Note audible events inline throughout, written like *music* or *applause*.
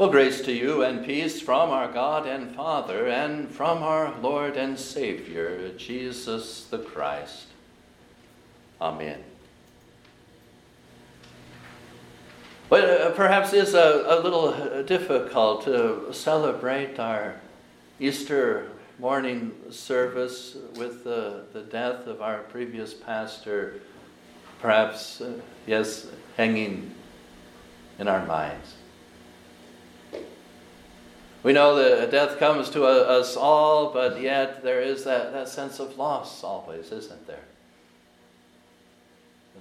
Well, grace to you and peace from our God and Father and from our Lord and Savior, Jesus the Christ. Amen. Well, uh, perhaps it's a, a little uh, difficult to celebrate our Easter morning service with the, the death of our previous pastor, perhaps, uh, yes, hanging in our minds. We know that death comes to us all, but yet there is that, that sense of loss always, isn't there?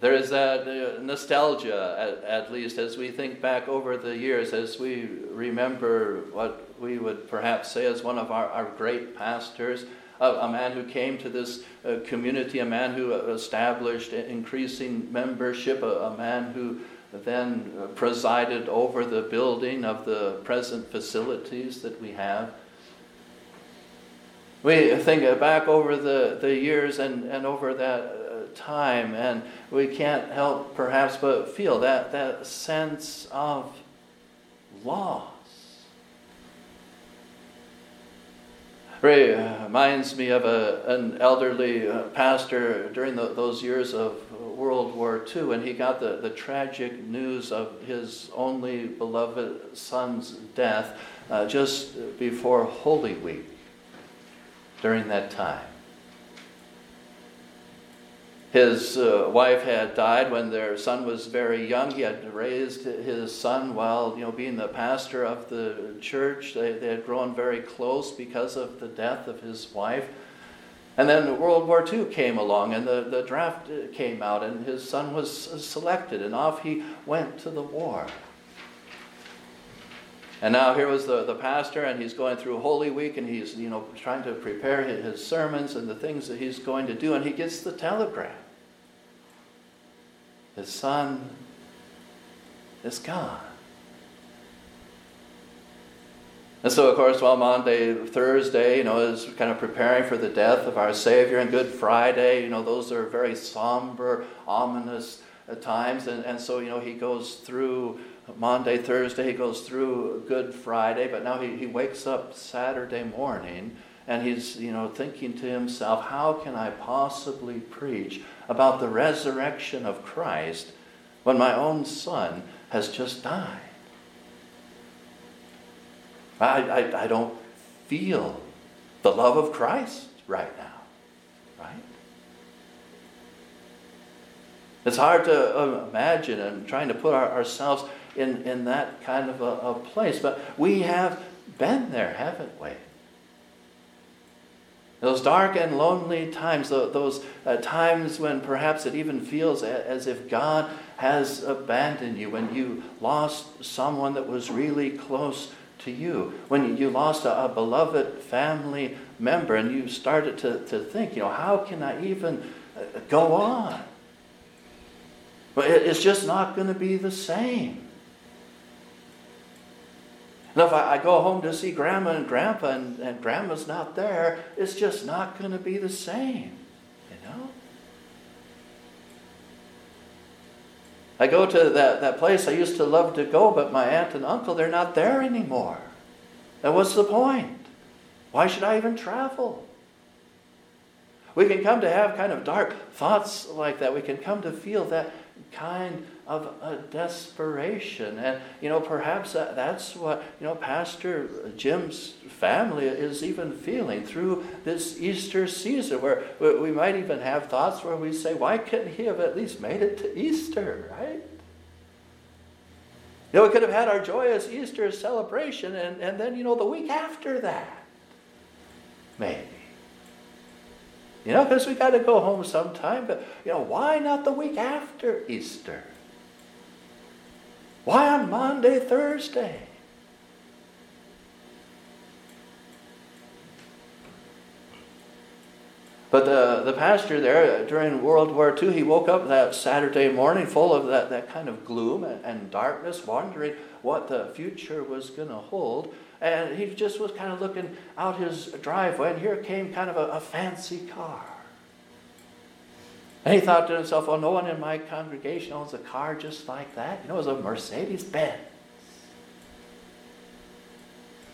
There is that uh, nostalgia, at, at, least, as we think back over the years, as we remember what we would perhaps say as one of our, our great pastors, a, a man who came to this uh, community, a man who established increasing membership, a, a man who then presided over the building of the present facilities that we have. We think back over the, the years and, and over that uh, time, and we can't help perhaps but feel that, that sense of loss. reminds me of a, an elderly uh, pastor during the, those years of World War II and he got the, the tragic news of his only beloved son's death uh, just before Holy Week during that time. His uh, wife had died when their son was very young. He had raised his son while, you know, being the pastor of the church. They, they had grown very close because of the death of his wife. And then World War II came along, and the, the draft uh, came out, and his son was selected, and off he went to the war. And now here was the, the pastor, and he's going through Holy Week, and he's you know trying to prepare his sermons and the things that he's going to do, and he gets the telegram. His son is gone. And so, of course, while Maundy, Thursday, you know, is kind of preparing for the death of our Savior, and Good Friday, you know, those are very somber, ominous uh, times. And, and so, you know, he goes through Maundy, Thursday, he goes through Good Friday, but now he, he wakes up Saturday morning and he's, you know, thinking to himself, how can I possibly preach about the resurrection of Christ when my own son has just died? I, I, I don't feel the love of Christ right now, right? It's hard to uh, imagine and trying to put our, ourselves in, in that kind of a, a place. But we have been there, haven't we? Those dark and lonely times, those uh, times when perhaps it even feels as if God has abandoned you, when you lost someone that was really close to you, when you lost a, a beloved family member and you started to, to think, you know, how can I even uh, go on? Well, it's just not going to be the same. And if I, I, go home to see grandma and grandpa and, and grandma's not there, it's just not going to be the same, you know? I go to that, that place I used to love to go, but my aunt and uncle, they're not there anymore. And what's the point? Why should I even travel? We can come to have kind of dark thoughts like that. We can come to feel that kind of a desperation. And, you know, perhaps that, that's what, you know, Pastor Jim's family is even feeling through this Easter season, where we might even have thoughts where we say, why couldn't he have at least made it to Easter, right? You know, we could have had our joyous Easter celebration and, and then, you know, the week after that, maybe. You know, because we got to go home sometime, but, you know, why not the week after Easter? Why on Maundy, Thursday? But the, the pastor there during World War II, he woke up that Saturday morning full of that, that kind of gloom and, and darkness, wondering what the future was going to hold. And he just was kind of looking out his driveway, and here came kind of a, a fancy car. And he thought to himself, well, no one in my congregation owns a car just like that. You know, it was a Mercedes Benz.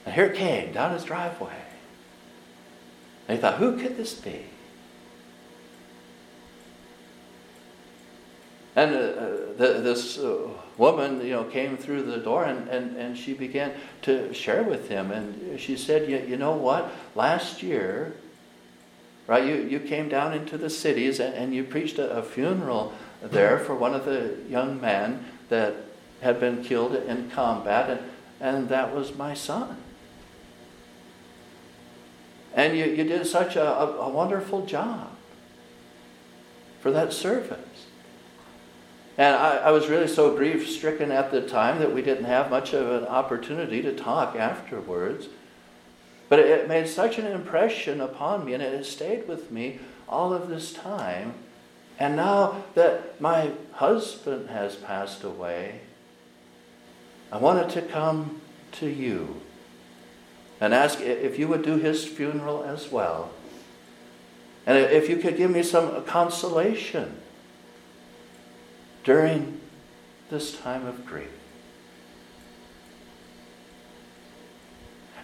And here it came down his driveway. And he thought, who could this be? And uh, uh, the, this uh, woman, you know, came through the door and, and, and she began to share with him. And she said, you, you know what? Last year, right, you, you came down into the cities and, and you preached a, a funeral there for one of the young men that had been killed in combat, and, and that was my son. And you, you did such a, a, a wonderful job for that service. And I, I was really so grief stricken at the time that we didn't have much of an opportunity to talk afterwards. But it, made such an impression upon me, and it has stayed with me all of this time. And now that my husband has passed away, I wanted to come to you and ask if you would do his funeral as well. And if you could give me some consolation during this time of grief.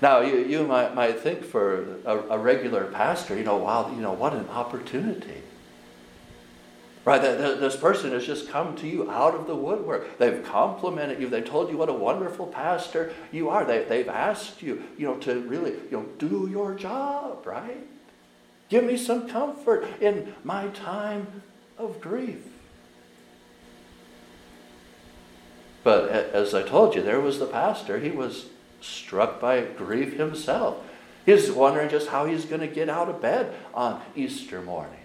Now, you, you might, might think for a, a regular pastor, you know, wow, you know, what an opportunity. Right, this person has just come to you out of the woodwork. They've complimented you. They've told you what a wonderful pastor you are. They, they've asked you, you know, to really, you know, do your job, right? Give me some comfort in my time of grief. But as I told you, there was the pastor. He was struck by grief himself. He's wondering just how he's going to get out of bed on Easter morning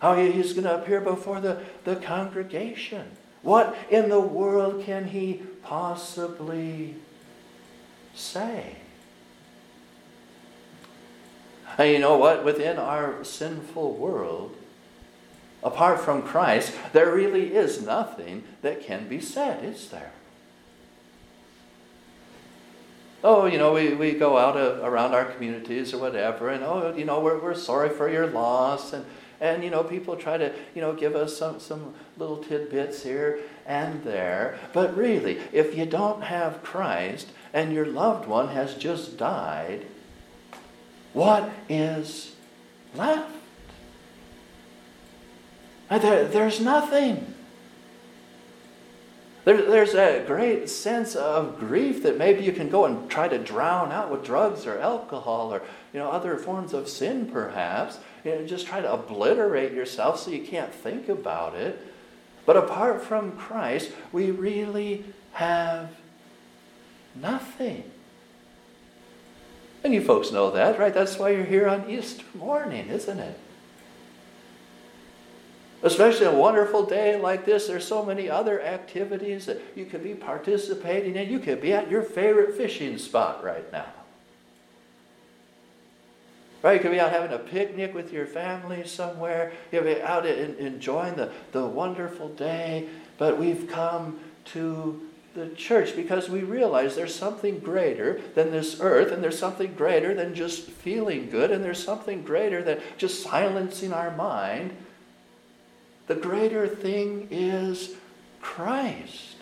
how he's going to appear before the, the congregation. What in the world can he possibly say? And you know what? Within our sinful world, apart from Christ, there really is nothing that can be said, is there? Oh, you know, we, we go out uh, around our communities or whatever, and oh, you know, we're, we're sorry for your loss, and and, you know, people try to, you know, give us some, some little tidbits here and there. But really, if you don't have Christ and your loved one has just died, what is left? There, there's nothing. There, there's a great sense of grief that maybe you can go and try to drown out with drugs or alcohol or you know other forms of sin, perhaps. You know, just try to obliterate yourself so you can't think about it. But apart from Christ, we really have nothing. And you folks know that, right? That's why you're here on Easter morning, isn't it? Especially a wonderful day like this, there's so many other activities that you could be participating in. You could be at your favorite fishing spot right now. Right? You could be out having a picnic with your family somewhere. You could be out in, enjoying the, the wonderful day. But we've come to the church because we realize there's something greater than this earth, and there's something greater than just feeling good, and there's something greater than just silencing our mind. The greater thing is Christ.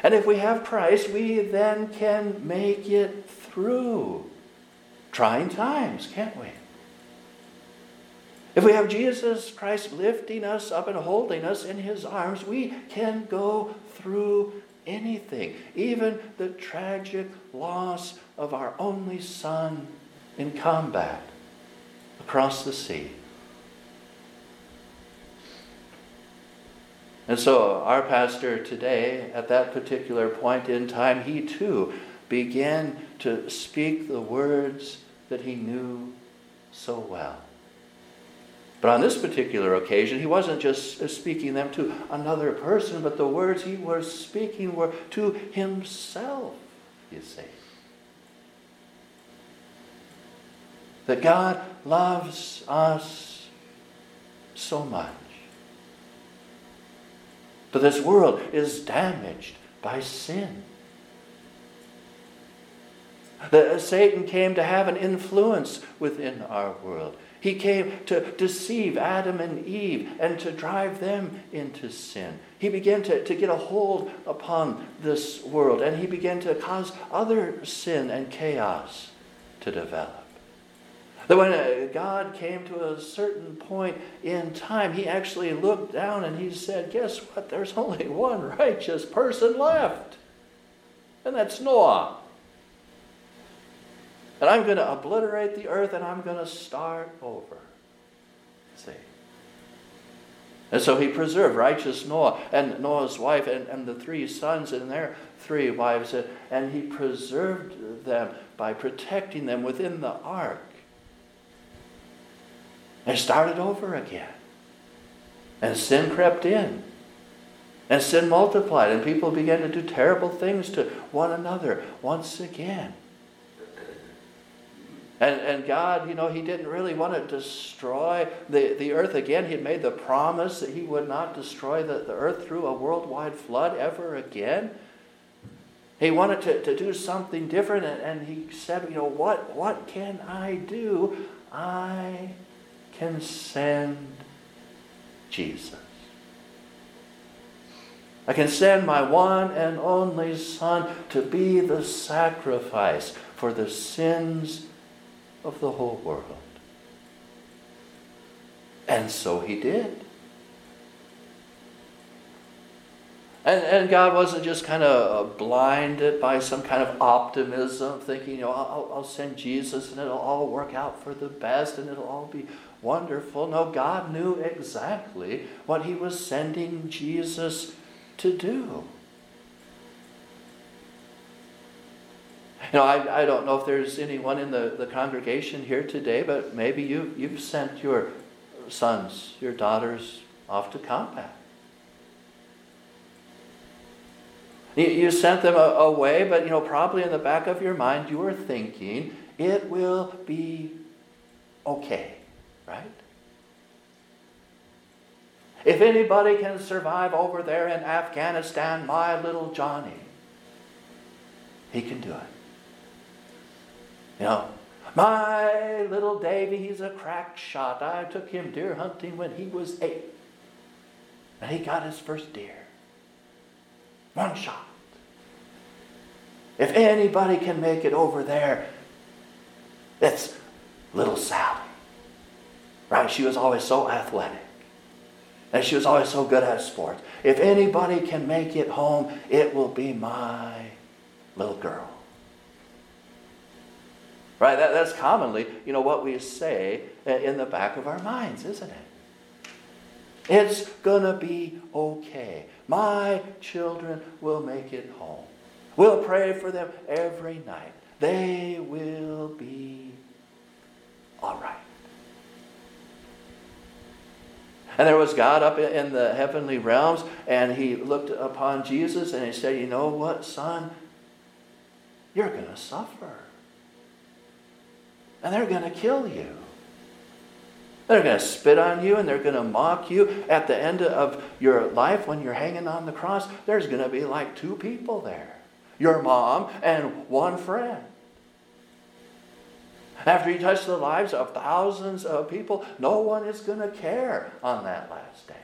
And if we have Christ, we then can make it through trying times, can't we? If we have Jesus Christ lifting us up and holding us in his arms, we can go through anything, even the tragic loss of our only son in combat across the sea. And so, our pastor today, at that particular point in time, he too began to speak the words that he knew so well. But on this particular occasion, he wasn't just speaking them to another person, but the words he was speaking were to himself, you see. That God loves us so much. But this world is damaged by sin. That uh, Satan came to have an influence within our world. He came to deceive Adam and Eve and to drive them into sin. He began to, to get a hold upon this world and he began to cause other sin and chaos to develop. That when uh, God came to a certain point in time, he actually looked down and he said, Guess what? There's *laughs* only one righteous person left, and that's Noah. And I'm going to obliterate the earth and I'm going to start over. See? And so he preserved righteous Noah and Noah's wife and, and the three sons and their three wives, and, and he preserved them by protecting them within the ark. They started over again. And sin crept in. And sin multiplied, and people began to do terrible things to one another once again. And, and God, you know, He didn't really want to destroy the, the earth again. He had made the promise that He would not destroy the, the earth through a worldwide flood ever again. He wanted to, to do something different, and, and He said, you know, what, what can I do? I send Jesus. I can send my one and only Son to be the sacrifice for the sins of the whole world. And so he did. And, and God wasn't just kind of uh, blinded by some kind of optimism, thinking, you know, I'll, I'll send Jesus and it'll all work out for the best and it'll all be wonderful. No, God knew exactly what he was sending Jesus to do. You know, I, I don't know if there's anyone in the, the congregation here today, but maybe you, you've sent your sons, your daughters off to combat. You, you sent them away, but you know, probably in the back of your mind, you were thinking, it will be okay, right? If anybody can survive over there in Afghanistan, my little Johnny, he can do it. You know, my little Davy, he's a crack shot. I took him deer hunting when he was eight. And he got his first deer. One shot. If anybody can make it over there, it's little Sally. Right? She was always so athletic. And she was always so good at sports. If anybody can make it home, it will be my little girl. Right? That, that's commonly, you know, what we say in the back of our minds, isn't it? It's going to be okay. My children will make it home. We'll pray for them every night. They will be all right. And there was God up in the heavenly realms, and he looked upon Jesus and he said, You know what, son? You're going to suffer. And they're going to kill you. They're going to spit on you and they're going to mock you. At the end of your life, when you're hanging on the cross, there's going to be like two people there your mom and one friend. After you touch the lives of thousands of people, no one is going to care on that last day.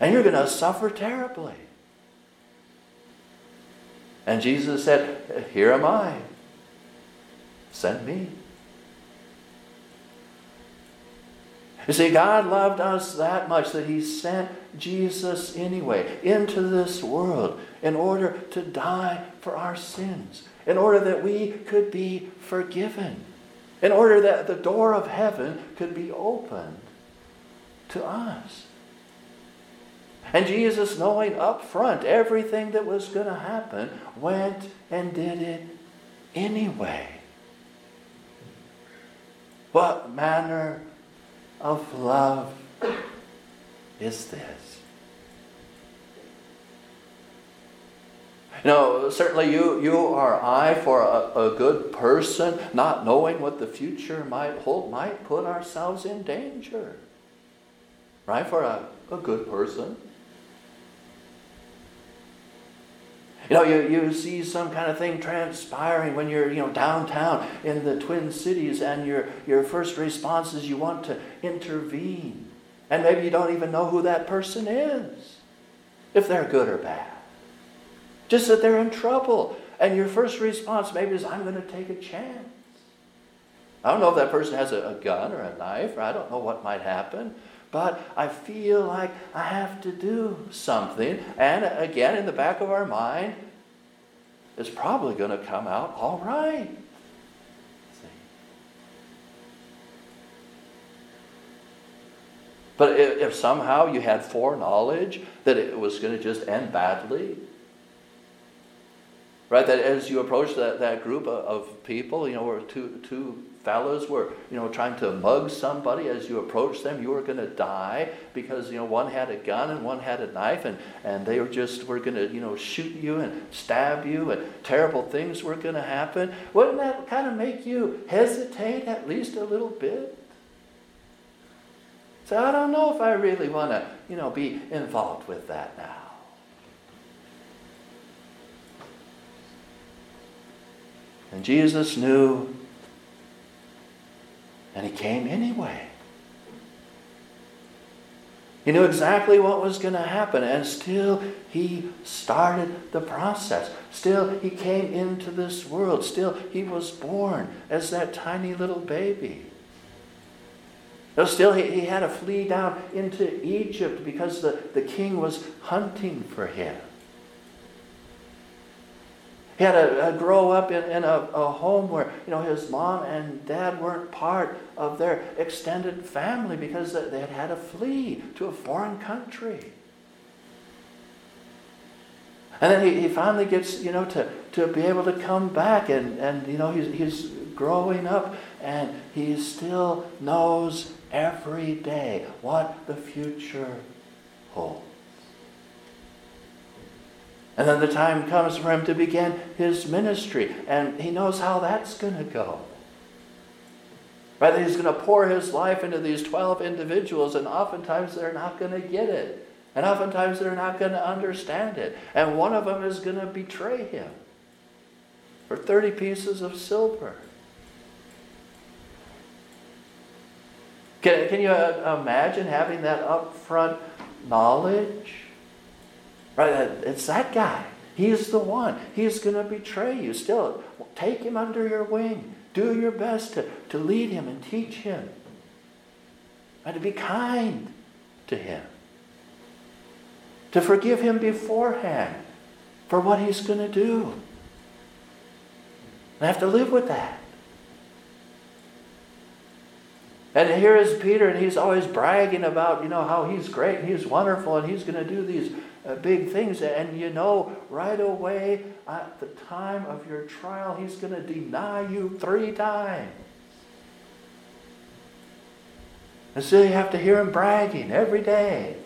And you're going to suffer terribly. And Jesus said, Here am I. Send me. You see, God loved us that much that He sent Jesus anyway into this world in order to die for our sins, in order that we could be forgiven, in order that the door of heaven could be opened to us. And Jesus, knowing up front everything that was going to happen, went and did it anyway. What manner of love is this? No, certainly you, you or I, for a, a good person, not knowing what the future might hold, might put ourselves in danger. Right? For a, a good person. You know, you, you see some kind of thing transpiring when you're, you know, downtown in the Twin Cities and your, your first response is you want to intervene. And maybe you don't even know who that person is, if they're good or bad. Just that they're in trouble. And your first response maybe is, I'm going to take a chance. I don't know if that person has a, a gun or a knife, or I don't know what might happen but I feel like I have to do something. And again, in the back of our mind, it's probably going to come out all right. But if, if somehow you had foreknowledge that it was going to just end badly, right? That as you approach that, that group of, people, you know, or two, two fellows were, you know, trying to mug somebody as you approached them, you were going to die because, you know, one had a gun and one had a knife and, and they were just, were going to, you know, shoot you and stab you and terrible things were going to happen. Wouldn't that kind of make you hesitate at least a little bit? So I don't know if I really want to, you know, be involved with that now. And Jesus knew and he came anyway. He knew exactly what was going to happen, and still he started the process. Still he came into this world. Still he was born as that tiny little baby. still he, he had to flee down into Egypt because the, the king was hunting for him. He had to uh, grow up in, in a, a, home where you know his mom and dad weren't part of their extended family because they had had to flee to a foreign country. And then he, he finally gets, you know, to, to be able to come back and, and you know, he's, he's growing up and he still knows every day what the future holds. And then the time comes for him to begin his ministry, and he knows how that's going to go. Right? He's going to pour his life into these 12 individuals, and oftentimes they're not going to get it. And oftentimes they're not going to understand it. And one of them is going to betray him for 30 pieces of silver. Can, can you uh, imagine having that upfront knowledge? Right? Uh, it's that guy. He's the one. He's going to betray you. Still, take him under your wing. Do your best to, to lead him and teach him. And to be kind to him. To forgive him beforehand for what he's going to do. I have to live with that. And here is Peter, and he's always bragging about, you know, how he's great and he's wonderful and he's going to do these uh, big things. And you know, right away at the time of your trial, he's going to deny you three times. And so you have to hear him bragging every day.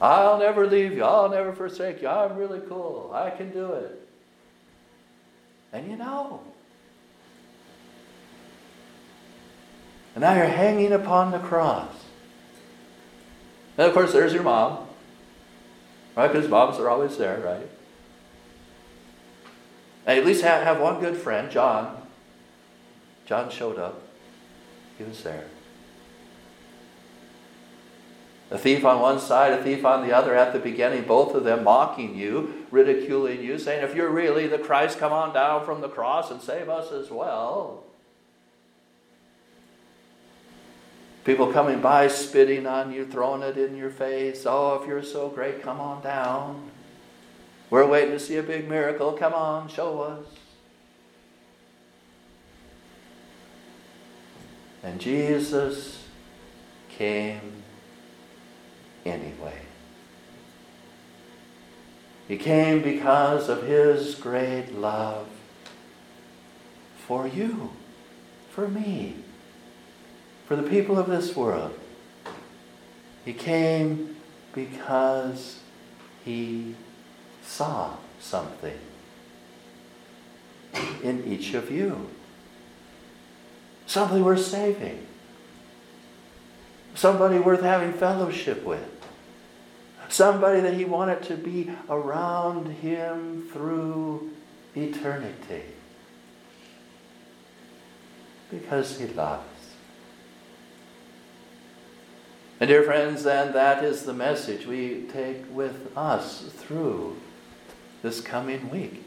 I'll never leave you. I'll never forsake you. I'm really cool. I can do it. And you know. And now you're hanging upon the cross. And of course, there's your mom. Right? Because moms are always there, right? And at least have, have one good friend, John. John showed up. He was there. A thief on one side, a thief on the other at the beginning, both of them mocking you, ridiculing you, saying, If you're really the Christ, come on down from the cross and save us as well. People coming by, spitting on you, throwing it in your face. Oh, if you're so great, come on down. We're waiting to see a big miracle. Come on, show us. And Jesus came anyway. He came because of his great love for you, for me for the people of this world. He came because he saw something in each of you. Something worth saving. Somebody worth having fellowship with. Somebody that he wanted to be around him through eternity. Because he loves. And dear friends, then that is the message we take with us through this coming week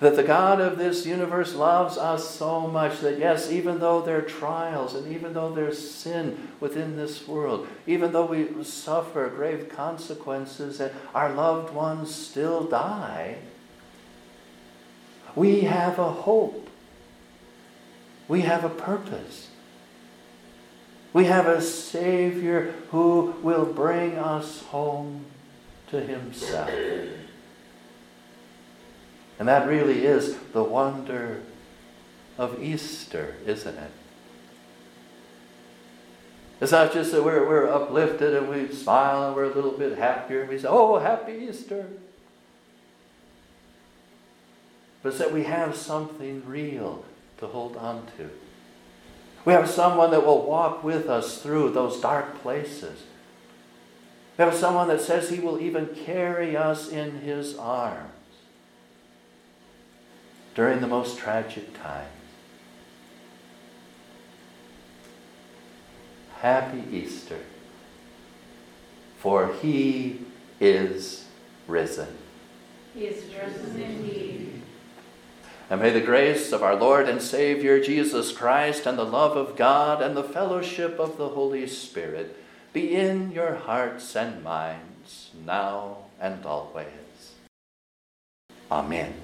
that the God of this universe loves us so much that, yes, even though there are trials and even though there's sin within this world, even though we suffer grave consequences and our loved ones still die, we have a hope. We have a purpose. We have a Savior who will bring us home to Himself. And that really is the wonder of Easter, isn't it? It's not just that we're, we're uplifted and we smile and we're a little bit happier and we say, Oh, happy Easter. But it's that we have something real to hold on to. We have someone that will walk with us through those dark places. We have someone that says he will even carry us in his arms during the most tragic times. Happy Easter, for he is risen. He is risen indeed. And may the grace of our Lord and Savior Jesus Christ and the love of God and the fellowship of the Holy Spirit be in your hearts and minds now and always. Amen.